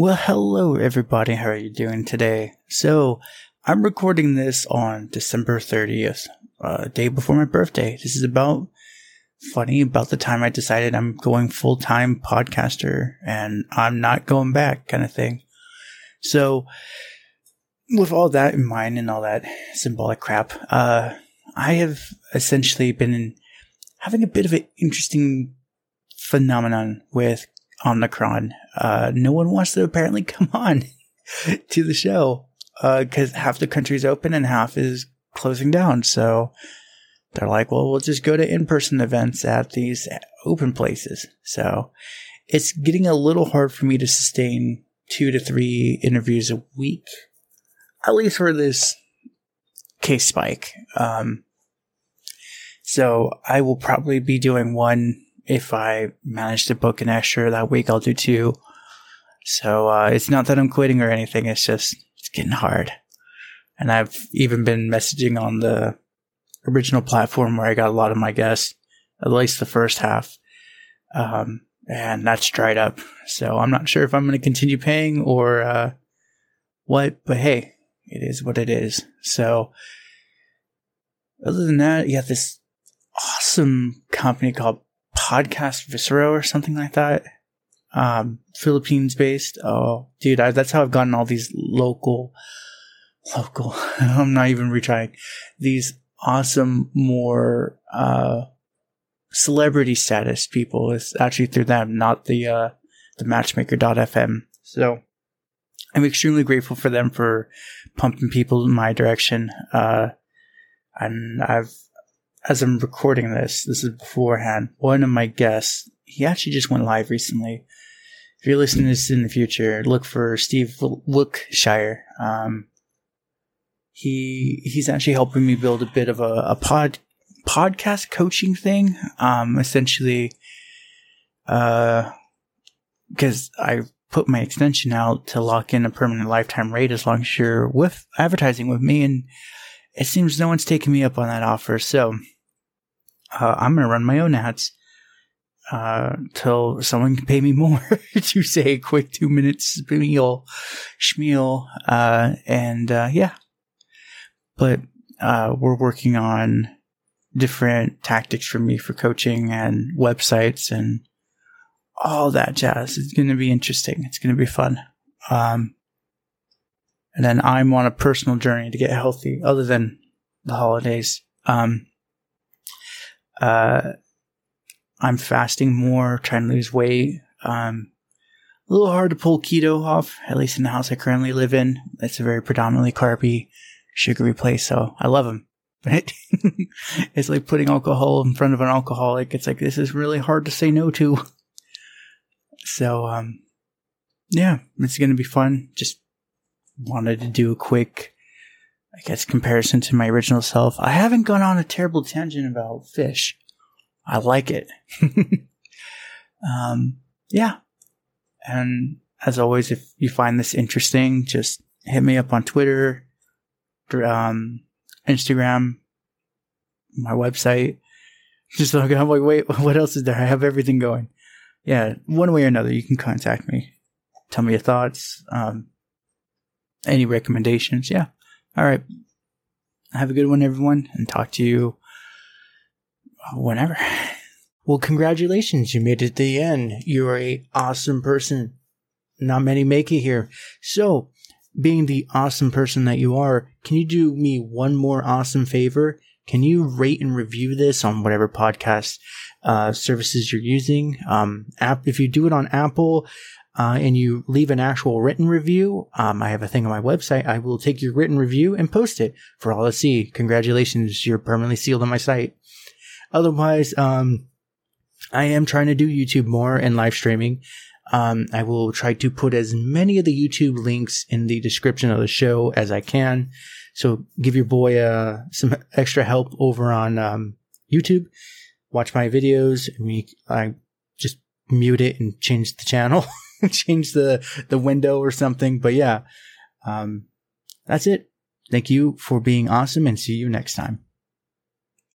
Well, hello everybody. How are you doing today? So, I'm recording this on December 30th, uh, day before my birthday. This is about funny about the time I decided I'm going full time podcaster and I'm not going back kind of thing. So, with all that in mind and all that symbolic crap, uh, I have essentially been having a bit of an interesting phenomenon with Omicron. Uh, no one wants to apparently come on to the show because uh, half the country's open and half is closing down. So they're like, well, we'll just go to in person events at these open places. So it's getting a little hard for me to sustain two to three interviews a week, at least for this case spike. Um, so I will probably be doing one if I manage to book an extra that week, I'll do two. So uh, it's not that I'm quitting or anything. It's just it's getting hard, and I've even been messaging on the original platform where I got a lot of my guests, at least the first half, um, and that's dried up. So I'm not sure if I'm going to continue paying or uh, what. But hey, it is what it is. So other than that, you have this awesome company called podcast Viscero or something like that. Um, Philippines based. Oh, dude, I, that's how I've gotten all these local, local. I'm not even retrying these awesome, more uh, celebrity status people. It's actually through them, not the uh, the Matchmaker.fm. So I'm extremely grateful for them for pumping people in my direction. Uh, and I've as I'm recording this, this is beforehand, one of my guests, he actually just went live recently. If you're listening to this in the future, look for Steve Wookshire. Um, he he's actually helping me build a bit of a, a pod podcast coaching thing. Um, essentially, uh, because I put my extension out to lock in a permanent lifetime rate as long as you're with advertising with me, and it seems no one's taking me up on that offer. So uh, I'm going to run my own ads uh, till someone can pay me more to say a quick two minutes spiel, schmeal. Uh, and uh, yeah, but uh, we're working on different tactics for me for coaching and websites and all that jazz. It's going to be interesting. It's going to be fun. Um, and then I'm on a personal journey to get healthy, other than the holidays. Um, uh, I'm fasting more, trying to lose weight. Um, a little hard to pull keto off, at least in the house I currently live in. It's a very predominantly carby, sugary place, so I love them. But it's like putting alcohol in front of an alcoholic. It's like this is really hard to say no to. So, um, yeah, it's gonna be fun. Just wanted to do a quick, I guess, comparison to my original self. I haven't gone on a terrible tangent about fish. I like it. um, yeah. And as always, if you find this interesting, just hit me up on Twitter, um, Instagram, my website. Just like, I'm like, wait, what else is there? I have everything going. Yeah, one way or another, you can contact me. Tell me your thoughts, um, any recommendations. Yeah. All right. Have a good one, everyone, and talk to you whenever. Well, congratulations. You made it to the end. You're a awesome person. Not many make it here. So, being the awesome person that you are, can you do me one more awesome favor? Can you rate and review this on whatever podcast uh, services you're using? Um, app, if you do it on Apple uh, and you leave an actual written review, um, I have a thing on my website. I will take your written review and post it for all to see. Congratulations, you're permanently sealed on my site. Otherwise, um, I am trying to do YouTube more and live streaming. Um, I will try to put as many of the YouTube links in the description of the show as I can. So give your boy uh, some extra help over on um, YouTube. Watch my videos. I, I just mute it and change the channel, change the the window or something. But yeah, um, that's it. Thank you for being awesome, and see you next time.